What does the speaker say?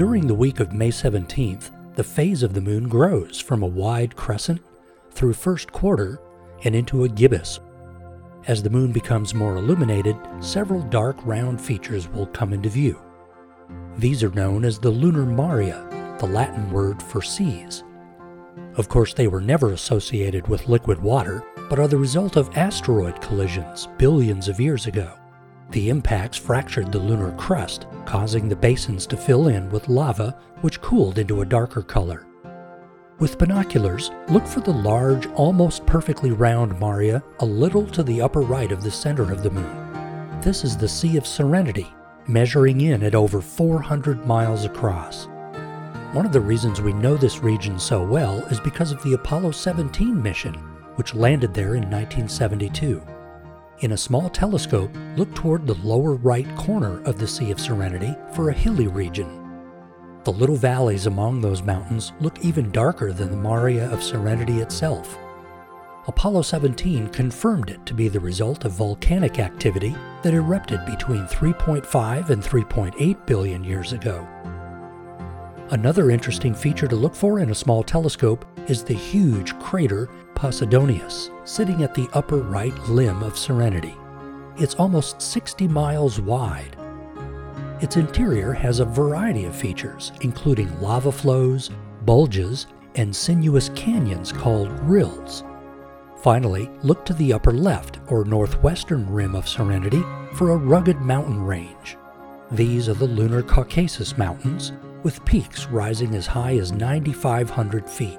During the week of May 17th, the phase of the moon grows from a wide crescent through first quarter and into a gibbous. As the moon becomes more illuminated, several dark round features will come into view. These are known as the lunar maria, the Latin word for seas. Of course, they were never associated with liquid water, but are the result of asteroid collisions billions of years ago. The impacts fractured the lunar crust, causing the basins to fill in with lava, which cooled into a darker color. With binoculars, look for the large, almost perfectly round mare a little to the upper right of the center of the moon. This is the Sea of Serenity, measuring in at over 400 miles across. One of the reasons we know this region so well is because of the Apollo 17 mission, which landed there in 1972. In a small telescope, look toward the lower right corner of the Sea of Serenity for a hilly region. The little valleys among those mountains look even darker than the mare of Serenity itself. Apollo 17 confirmed it to be the result of volcanic activity that erupted between 3.5 and 3.8 billion years ago. Another interesting feature to look for in a small telescope is the huge crater Posidonius, sitting at the upper right limb of Serenity. It's almost 60 miles wide. Its interior has a variety of features, including lava flows, bulges, and sinuous canyons called rills. Finally, look to the upper left or northwestern rim of Serenity for a rugged mountain range. These are the lunar Caucasus Mountains, with peaks rising as high as 9,500 feet.